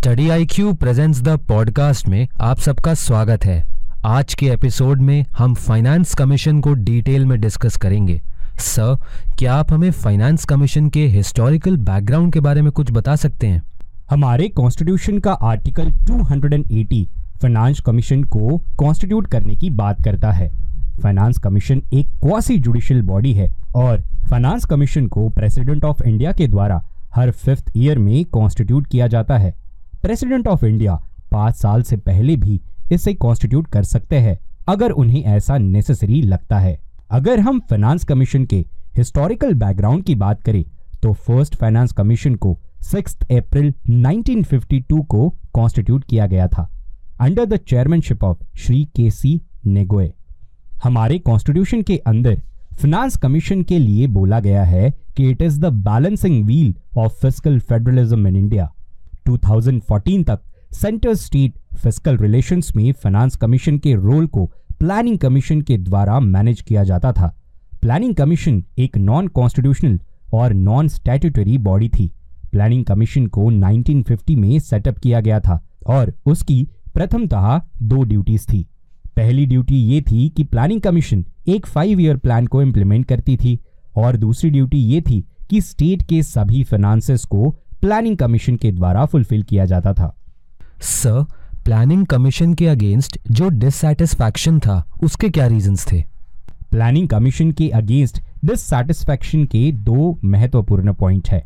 Study I Q presents the podcast में आप सबका स्वागत है। आज के एपिसोड में हम फाइनेंस कमीशन को डिटेल में डिस्कस करेंगे। सर, क्या आप हमें फाइनेंस कमीशन के हिस्टोरिकल बैकग्राउंड के बारे में कुछ बता सकते हैं? हमारे कॉन्स्टिट्यूशन का आर्टिकल 280 फाइनेंस कमीशन को कॉन्स्टिट्यूट करने की बात करता है। फाइनेंस कमीशन एक क्वासी जुडिशियल बॉडी है और फाइनेंस कमीशन को प्रेसिडेंट ऑफ़ इंडिया के द्वारा हर फिफ्थ ईयर में कॉन्स्टिट्यूट किया जाता है। प्रेसिडेंट ऑफ़ इंडिया पाँच साल से पहले भी इसे कॉन्स्टिट्यूट कर सकते हैं, अगर उन्हें ऐसा नेसेसरी लगता है। अगर हम फाइनेंस कमीशन के हिस्टोरिकल बैकग्राउंड की बात करें तो फ़र्स्ट फाइनेंस कमीशन को 6 अप्रैल 1952 को कॉन्स्टिट्यूट किया गया था under the chairmanship of Shri K C Neogy हमारे कॉन्स्टिट्यूशन के अंदर फाइनेंस कमीशन के लिए बोला गया है कि it is the balancing wheel of fiscal federalism in India 2014 तक सेंटर स्टेट फ़िज़िकल रिलेशंस में फाइनेंस कमीशन के रोल को प्लानिंग कमीशन के द्वारा मैनेज किया जाता था। प्लानिंग कमीशन एक नॉन कॉन्स्टिट्यूशनल और नॉन स्टैट्यूटरी बॉडी थी। प्लानिंग कमीशन को 1950 में सेटअप किया गया था और उसकी प्रथमतः दो ड्यूटीज़ थी। पहली ड्यूटी ये थी कि प्लानिंग कमीशन एक फाइव ईयर प्लान को इम्प्लीमेंट करती थी और दूसरी ड्यूटी ये थी कि स्टेट के सभी फाइनेंसेस को प्लानिंग कमीशन के द्वारा फुलफिल किया जाता था। सर प्लानिंग कमीशन के अगेंस्ट जो डिससेटिस्फैक्शन था उसके क्या रीजंस थे? प्लानिंग कमीशन के अगेंस्ट डिससेटिस्फैक्शन के दो महत्वपूर्ण पॉइंट है।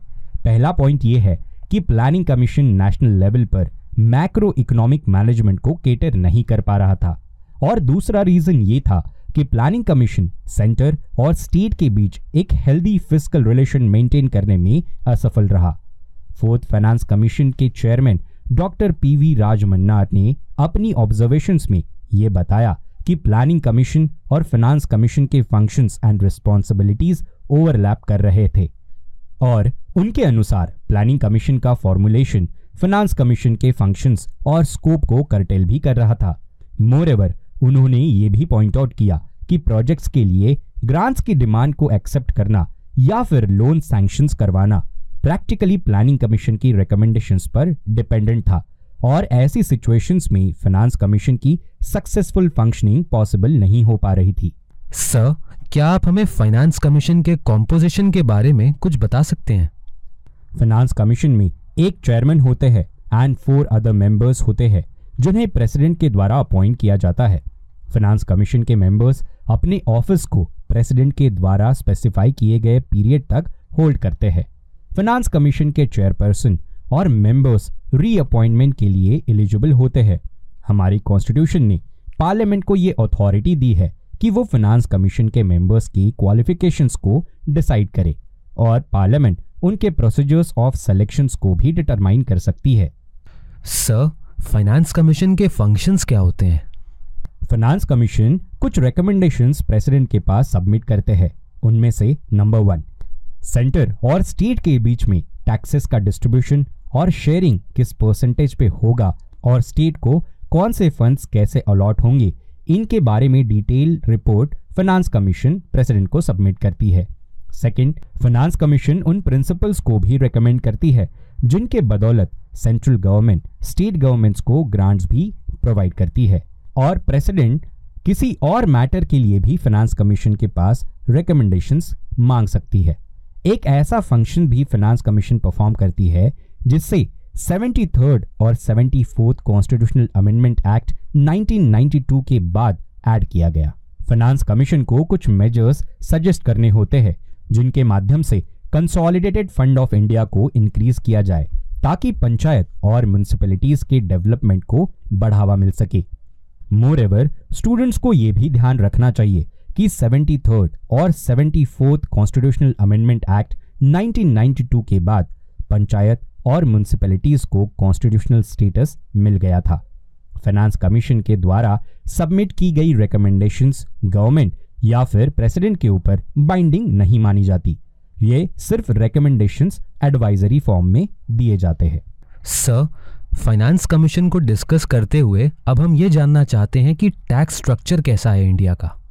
पहला पॉइंट ये है कि प्लानिंग कमीशन नेशनल लेवल पर मैक्रो इकोनॉमिक मैनेजमेंट को केटर नहीं कर पा रहा था। और दूसरा रीजन ये था कि प्लानिंग कमीशन सेंटर और स्टेट के बीच एक हेल्दी फ़िज़िकल रिलेशन मेंटेन करने में असफल रहा। फोर्थ फाइनेंस कमीशन के चेयरमैन डॉक्टर पीवी राजमन्नाथ ने अपनी ऑब्जर्वेशंस में ये बताया कि प्लानिंग कमीशन और फाइनेंस कमीशन के फ़ंक्शंस एंड रिस्पॉन्सिबिलिटीज ओवरलैप कर रहे थे और उनके अनुसार प्लानिंग कमीशन का फॉर्मुलेशन फाइनेंस कमीशन के फ़ंक्शंस और स्कोप को करटेल भी कर रहा था। मोरेवर उन्होंने ये भी पॉइंट आउट किया कि प्रोजेक्ट्स के लिए ग्रांट्स की डिमांड को एक्सेप्ट करना या फिर लोन सैंक्शंस करवाना प्रैक्टिकली प्लानिंग कमीशन की रिकमेंडेशंस पर डिपेंडेंट था और ऐसी सिचुएशंस में फाइनेंस कमीशन की सक्सेसफुल फंक्शनिंग पॉसिबल नहीं हो पा रही थी। सर क्या आप हमें फाइनेंस कमीशन के कॉम्पोजिशन के बारे में कुछ बता सकते हैं? फाइनेंस कमीशन में एक चेयरमैन होते हैं एंड फोर अदर मेंबर्स होते हैं जिन्हें प्रेसिडेंट के द्वारा अपॉइंट किया जाता है। फाइनेंस कमीशन के मेंबर्स अपने ऑफ़िस को प्रेसिडेंट के द्वारा स्पेसिफाई किए गए पीरियड तक होल्ड करते हैं। फाइनेंस कमीशन के चेयरपर्सन और मेंबर्स रीअपॉइंटमेंट के लिए एलिजिबल होते हैं। हमारी कॉन्स्टिट्यूशन ने पार्लियामेंट को ये अथॉरिटी दी है कि वो फाइनेंस कमीशन के मेंबर्स की क्वालिफिकेशंस को डिसाइड करे और पार्लियामेंट उनके प्रोसीजर्स ऑफ़ सिलेक्शंस को भी डिटरमाइन कर सकती है। सर फाइनेंस कमीशन के फ़ंक्शंस क्या होते हैं? फाइनेंस कमीशन कुछ रिकमेंडेशंस प्रेसिडेंट के पास सबमिट करते हैं। उनमें से नंबर वन सेंटर और स्टेट के बीच में टैक्सेस का डिस्ट्रीब्यूशन और शेयरिंग किस परसेंटेज पे होगा और स्टेट को कौन से फंड्स कैसे अलॉट होंगे, इनके बारे में detail report finance commission president को सबमिट करती है। सेकंड फाइनेंस कमीशन उन प्रिंसिपल्स को भी रिकमेंड करती है, जिनके बदौलत सेंट्रल गवर्नमेंट स्टेट गवर्नमेंट्स को ग्रांट्स भी प्रोवाइड करती है। और प्रेसिडेंट किसी और मैटर के लिए भी फाइनेंस कमीशन के पास रिकमेंडेशंस मांग सकती है। एक ऐसा फ़ंक्शन भी फाइनेंस कमीशन परफॉर्म करती है, जिससे सेवेंटी थर्ड और seventy fourth constitutional amendment act 1992 के बाद ऐड किया गया। फाइनेंस कमीशन को कुछ मेजर्स सजेस्ट करने होते हैं, जिनके माध्यम से कंसोलिडेटेड फंड ऑफ़ इंडिया को इंक्रीज किया जाए, ताकि पंचायत और म्यूनिसिपैलिटीज के डेवलपमेंट को बढ़ावा मिल सके। मोर एवर स्टूडेंट्स को यह भी ध्यान रखना चाहिए कि सेवेंटी थर्ड और seventy fourth constitutional amendment act 1992 के बाद पंचायत और म्यूनिसिपैलिटीज को कॉन्स्टिट्यूशनल स्टेटस मिल गया था। फाइनेंस कमीशन के द्वारा सबमिट की गई रिकमेंडेशंस गवर्नमेंट या फिर प्रेसिडेंट के ऊपर बाइंडिंग नहीं मानी जाती। ये सिर्फ़ रिकमेंडेशंस एडवाइजरी फॉर्म में दिए जाते हैं। सर फाइनेंस कमीशन को डिस्कस करते हुए अब हम ये जानना चाहते हैं कि टैक्स स्ट्रक्चर कैसा है इंडिया का।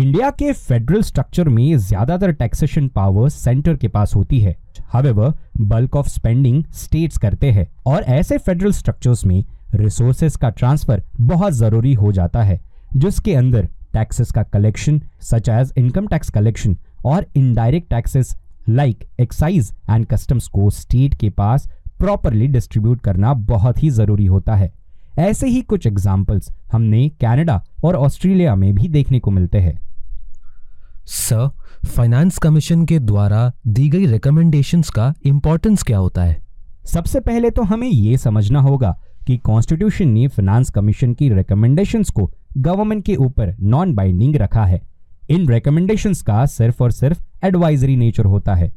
इंडिया के फेडरल स्ट्रक्चर में ज़्यादातर टैक्सेशन पावर सेंटर के पास होती है। However bulk of spending states करते हैं और ऐसे फेडरल स्ट्रक्चर्स में रिसोर्सेस का ट्रांसफ़र बहुत ज़रूरी हो जाता है, जिसके अंदर टैक्सेस का collection such as income tax collection और indirect taxes like excise and customs को स्टेट के पास प्रॉपरली डिस्ट्रीब्यूट करना बहुत ही ज़रूरी होता है। ऐसे ही कुछ एग्जाम्पल्स हमने कनाडा और ऑस्ट्रेलिया में भी देखने को मिलते हैं। सर फाइनेंस कमीशन के द्वारा दी गई रिकमेंडेशंस का इंपॉर्टेंस क्या होता है? सबसे पहले तो हमें यह समझना होगा कि कॉन्स्टिट्यूशन ने फाइनेंस कमीशन की रिकमेंडेशंस को गवर्नमेंट के ऊपर नॉन बाइंडिंग रखा है। इन रिकमेंडेशंस का सिर्फ़ और सिर्फ़ एडवाइजरी नेचर होता है।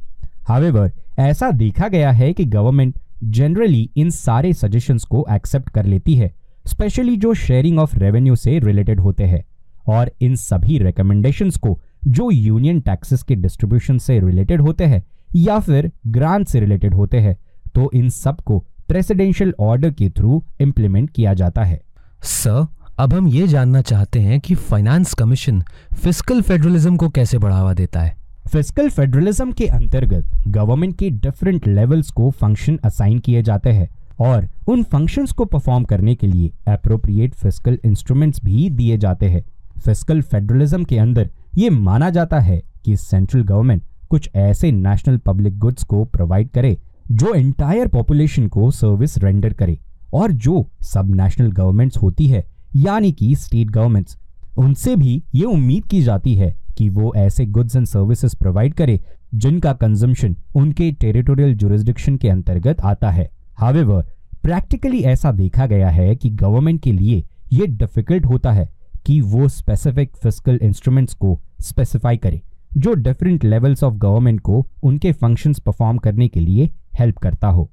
हावेवर ऐसा देखा गया है कि गवर्नमेंट जनरली इन सारे सजेशंस को एक्सेप्ट कर लेती है स्पेशली जो शेयरिंग ऑफ़ रेवेन्यू से रिलेटेड होते हैं। और इन सभी रिकमेंडेशंस को जो यूनियन टैक्सेस के डिस्ट्रीब्यूशन से रिलेटेड होते हैं या फिर ग्रांट से रिलेटेड होते हैं तो इन सबको प्रेसिडेंशियल ऑर्डर के थ्रू इम्प्लीमेंट किया जाता है। सर अब हम ये जानना चाहते हैं कि फाइनेंस कमीशन फ़िज़िकल फेडरलिज्म को कैसे बढ़ावा देता है। फ़िज़िकल फेडरलिज्म के अंतर्गत गवर्नमेंट के डिफरेंट लेवल्स को फ़ंक्शन असाइन किए जाते हैं और उन फ़ंक्शंस को परफॉर्म करने के लिए अप्रोप्रिएट फ़िज़िकल इंस्ट्रूमेंट्स भी दिए जाते हैं। फ़िज़िकल फेडरलिज्म के अंदर ये माना जाता है कि सेंट्रल गवर्नमेंट कुछ ऐसे नेशनल पब्लिक गुड्स को प्रोवाइड करे, जो एंटायर पॉपुलेशन को सर्विस रेंडर करे, और जो सब नेशनल गवर्नमेंट्स होती है, यानी कि स्टेट गवर्नमेंट्स उनसे भी ये उम्मीद की जाती है कि वो ऐसे गुड्स एंड सर्विसेज़ प्रोवाइड करे, जिनका कंजम्पशन उनके टेरिटोरियल जुरिस्डिक्शन के अंतर्गत आता है। हावेवर प्रैक्टिकली ऐसा देखा गया है कि गवर्नमेंट के लिए ये डिफ़िकल्ट होता है कि वो स्पेसिफिक फ़िज़िकल इंस्ट्रूमेंट्स को स्पेसिफाई करे, जो डिफरेंट लेवल्स ऑफ़ गवर्नमेंट को उनके फ़ंक्शंस परफॉर्म करने के लिए हेल्प करता हो।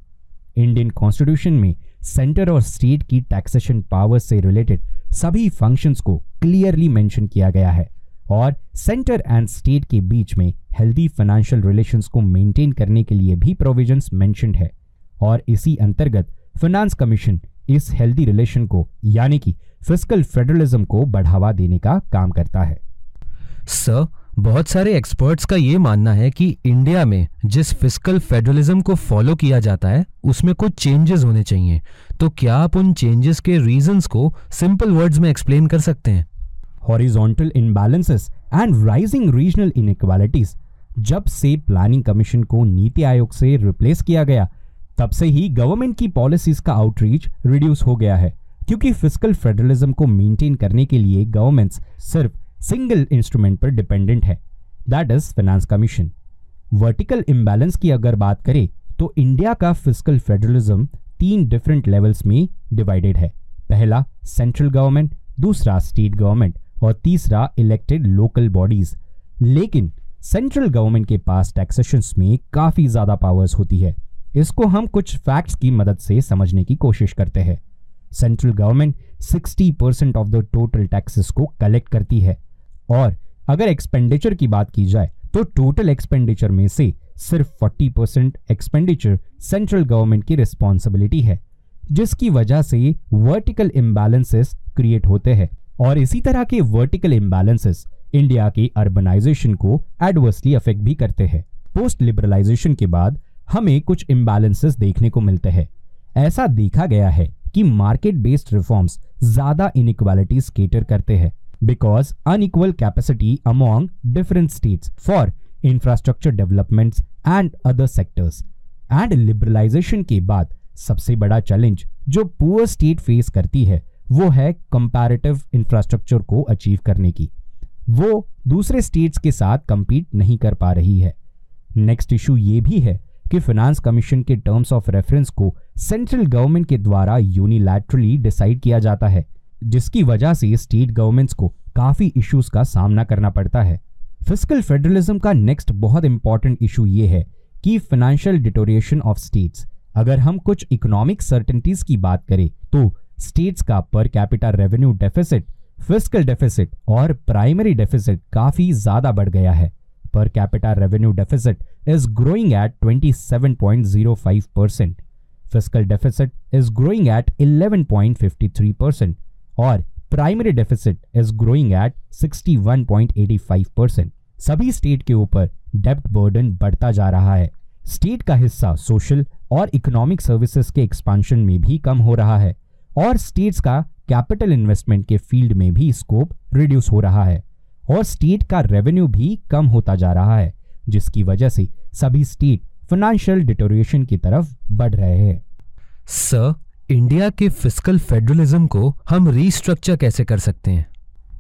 इंडियन कॉन्स्टिट्यूशन में सेंटर और स्टेट की टैक्सेशन पावर से रिलेटेड सभी फ़ंक्शंस को क्लियरली मेंशन किया गया है और सेंटर एंड स्टेट के बीच में हेल्दी फाइनेंशियल रिलेशंस को मेंटेन करने के लिए भी प्रोविजंस मेंशनड है। और इसी अंतर्गत फाइनेंस कमीशन इस हेल्दी रिलेशन को, यानी कि फ़िज़िकल फेडरलिज्म को बढ़ावा देने का काम करता है। सर बहुत सारे एक्सपर्ट्स का ये मानना है कि इंडिया में जिस फ़िज़िकल फेडरलिज्म को फॉलो किया जाता है उसमें कुछ चेंजेस होने चाहिए। तो क्या आप उन चेंजेस के रीजंस को सिंपल वर्ड्स में एक्सप्लेन कर सकते हैं? Horizontal imbalances and rising regional inequalities जब से प्लानिंग कमीशन को नीति आयोग से रिप्लेस किया गया तब से ही गवर्नमेंट की पॉलिसीज़ का आउटरीच रिड्यूस हो गया है। क्योंकि फ़िज़िकल फेडरलिज्म को मेंटेन करने के लिए गवर्नमेंट्स सिर्फ़ सिंगल इंस्ट्रूमेंट पर डिपेंडेंट है। That is finance commission vertical imbalance की अगर बात करें तो इंडिया का फ़िज़िकल फेडरलिज्म तीन डिफरेंट लेवल्स में डिवाइडेड है। पहला सेंट्रल गवर्नमेंट दूसरा स्टेट गवर्नमेंट और तीसरा इलेक्टेड लोकल बॉडीज लेकिन सेंट्रल गवर्नमेंट के पास टैक्सेशन में काफ़ी ज़्यादा पावर्स होती है। इसको हम कुछ फैक्ट्स की मदद से समझने की कोशिश करते हैं। Central government 60 percent of the total taxes को कलेक्ट करती है। और अगर एक्सपेंडिचर की बात की जाए तो टोटल एक्सपेंडिचर में से सिर्फ़ 40 परसेंट एक्सपेंडिचर सेंट्रल गवर्नमेंट की रिस्पॉन्सिबिलिटी है, जिसकी वजह से वर्टिकल इम्बैलेंसेस क्रिएट होते हैं। और इसी तरह के वर्टिकल इम्बैलेंसेस इंडिया के अर्बनाइजेशन को एडवर्सली अफेक्ट भी करते हैं। पोस्ट लिबरलाइजेशन के बाद हमें कुछ इम्बैलेंसेस देखने को मिलते हैं। ऐसा देखा गया है कि मार्केट बेस्ड रिफॉर्म्स ज़्यादा इनइक्वालिटीज केटर करते हैं, because unequal capacity among different states for infrastructure developments and other sectors. And liberalisation के बाद सबसे बड़ा चैलेंज जो पुअर स्टेट फेस करती है, वो है कंपैरेटिव इंफ्रास्ट्रक्चर को अचीव करने की वो दूसरे स्टेट्स के साथ कंपीट नहीं कर पा रही है नेक्स्ट इशू ये भी है कि फाइनेंस कमीशन के टर्म्स ऑफ़ रेफरेंस को सेंट्रल गवर्नमेंट के द्वारा यूनिलैटरली डिसाइड किया जाता है, जिसकी वजह से स्टेट गवर्नमेंट्स को काफ़ी इश्यूज़ का सामना करना पड़ता है। फ़िज़िकल फेडरलिज्म का नेक्स्ट बहुत इंपॉर्टेंट इशू ये है कि फाइनेंशियल डिटोरिएशन ऑफ़ स्टेट्स अगर हम कुछ इकोनॉमिक सर्टेनिटीज की बात करें तो स्टेट्स का per capital revenue deficit physical deficit और प्राइमरी डेफिसिट काफ़ी ज़्यादा बढ़ गया है। Per capital revenue deficit is growing at 27.05 percent physical deficit is growing at 11.53 percent और primary deficit is growing at 61.85 percent सभी स्टेट के ऊपर डेप्ट बर्डन बढ़ता जा रहा है। स्टेट का हिस्सा सोशल और इकोनॉमिक सर्विसेज़ के एक्सपांशन में भी कम हो रहा है। और स्टेट्स का कैपिटल इन्वेस्टमेंट के फ़ील्ड में भी स्कोप रिड्यूस हो रहा है। और स्टेट का रेवेन्यू भी कम होता जा रहा है जिसकी वजह से सभी स्टेट फाइनेंशियल डिटोरिएशन की तरफ़ बढ़ रहे हैं। सर इंडिया के फ़िज़िकल फेडरलिज्म को हम रीस्ट्रक्चर कैसे कर सकते हैं?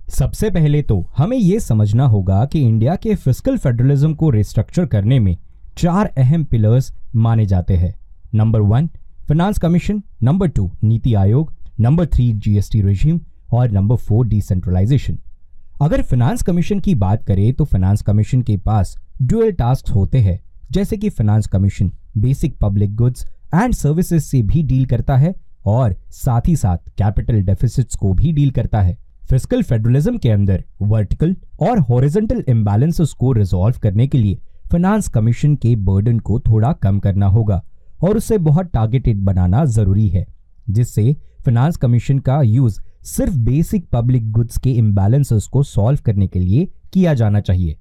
सबसे पहले तो हमें यह समझना होगा कि इंडिया के फ़िज़िकल फेडरलिज्म को रिस्ट्रक्चर करने में चार अहम पिलर्स माने जाते हैं। Number one finance commission number two Niti Aayog. Number three GST regime और नंबर फोर डिसेंट्रलाइजेशन अगर फाइनेंस कमीशन की बात करें तो फाइनेंस कमीशन के पास ड्यूअल टास्क होते हैं, जैसे कि finance commission basic public goods and services से भी डील करता है और साथ ही साथ कैपिटल डेफिसिट्स को भी डील करता है। फ़िज़िकल फेडरलिज्म के अंदर वर्टिकल और हॉरिजेंटल इम्बैलेंसेस को रिजॉल्व करने के लिए फाइनेंस कमीशन के बर्डन को थोड़ा कम करना होगा और उसे बहुत टारगेटेड बनाना ज़रूरी है, जिससे फाइनेंस कमीशन का यूज़ सिर्फ़ बेसिक पब्लिक गुड्स के इम्बैलेंसेस को सॉल्व करने के लिए किया जाना चाहिए।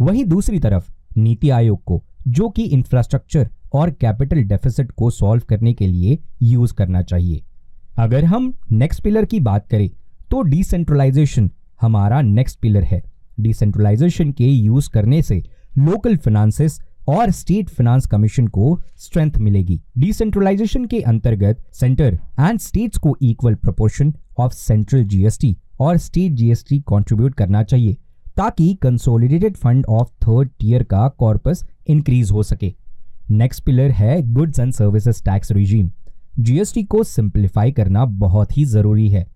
वहीं दूसरी तरफ़, नीति आयोग को, जो कि इंफ्रास्ट्रक्चर और कैपिटल डेफिसिट को सॉल्व करने के लिए यूज़ करना चाहिए। अगर हम नेक्स्ट पिलर की बात करें तो डिसेंट्रलाइजेशन हमारा नेक्स्ट पिलर है। डिसेंट्रलाइजेशन के यूज़ करने से लोकल फाइनेंसेस और स्टेट फाइनेंस कमीशन को स्ट्रेंथ मिलेगी। डिसेंट्रलाइजेशन के अंतर्गत सेंटर एंड स्टेट्स को equal proportion of central GST और स्टेट जीएसटी कंट्रीब्यूट करना चाहिए, ताकि consolidated fund of third tier का कॉर्पस इंक्रीज हो सके। नेक्स्ट पिलर है goods and services tax regime GST को सिंप्लीफाई करना बहुत ही ज़रूरी है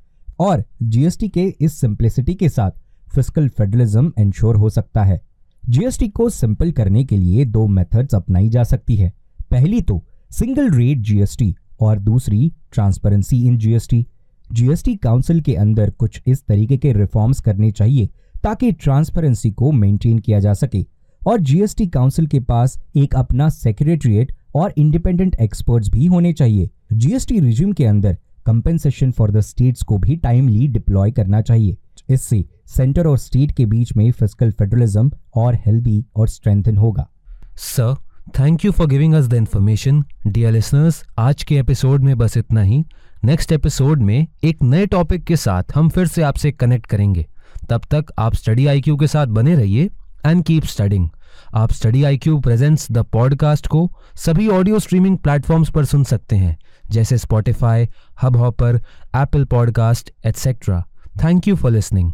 और जीएसटी के इस सिंप्लिसिटी के साथ फ़िज़िकल फेडरलिज्म इंश्योर हो सकता है। जीएसटी को सिंपल करने के लिए दो मेथड्स अपनाई जा सकती है। पहली तो सिंगल रेट जीएसटी और दूसरी transparency in GST GST council के अंदर कुछ इस तरीके के रिफॉर्म्स करने चाहिए, ताकि ट्रांसपेरेंसी को मेंटेन किया जा सके। और जीएसटी काउंसिल के पास एक अपना सेक्रेटरिएट और इंडिपेंडेंट एक्सपर्ट्स भी होने चाहिए। जीएसटी रिज्यूम के अंदर कंपेंसेशन फॉर द स्टेट्स को भी टाइमली डिप्लॉय करना चाहिए। इससे सेंटर और स्टेट के बीच में फ़िज़िकल फेडरलिज्म और हेल्दी और स्ट्रेंथन होगा। Sir thank you for giving us the information dear listeners आज के एपिसोड में बस इतना ही। नेक्स्ट एपिसोड में एक नए टॉपिक के साथ हम फिर से आपसे कनेक्ट करेंगे। तब तक आप स्टडी आईक्यू के साथ बने रहिए एंड कीप स्टडिंग आप study I Q presents the podcast को सभी ऑडियो स्ट्रीमिंग प्लेटफॉर्म्स पर सुन सकते हैं, जैसे Spotify Hubhopper Apple podcast etcetera thank you for listening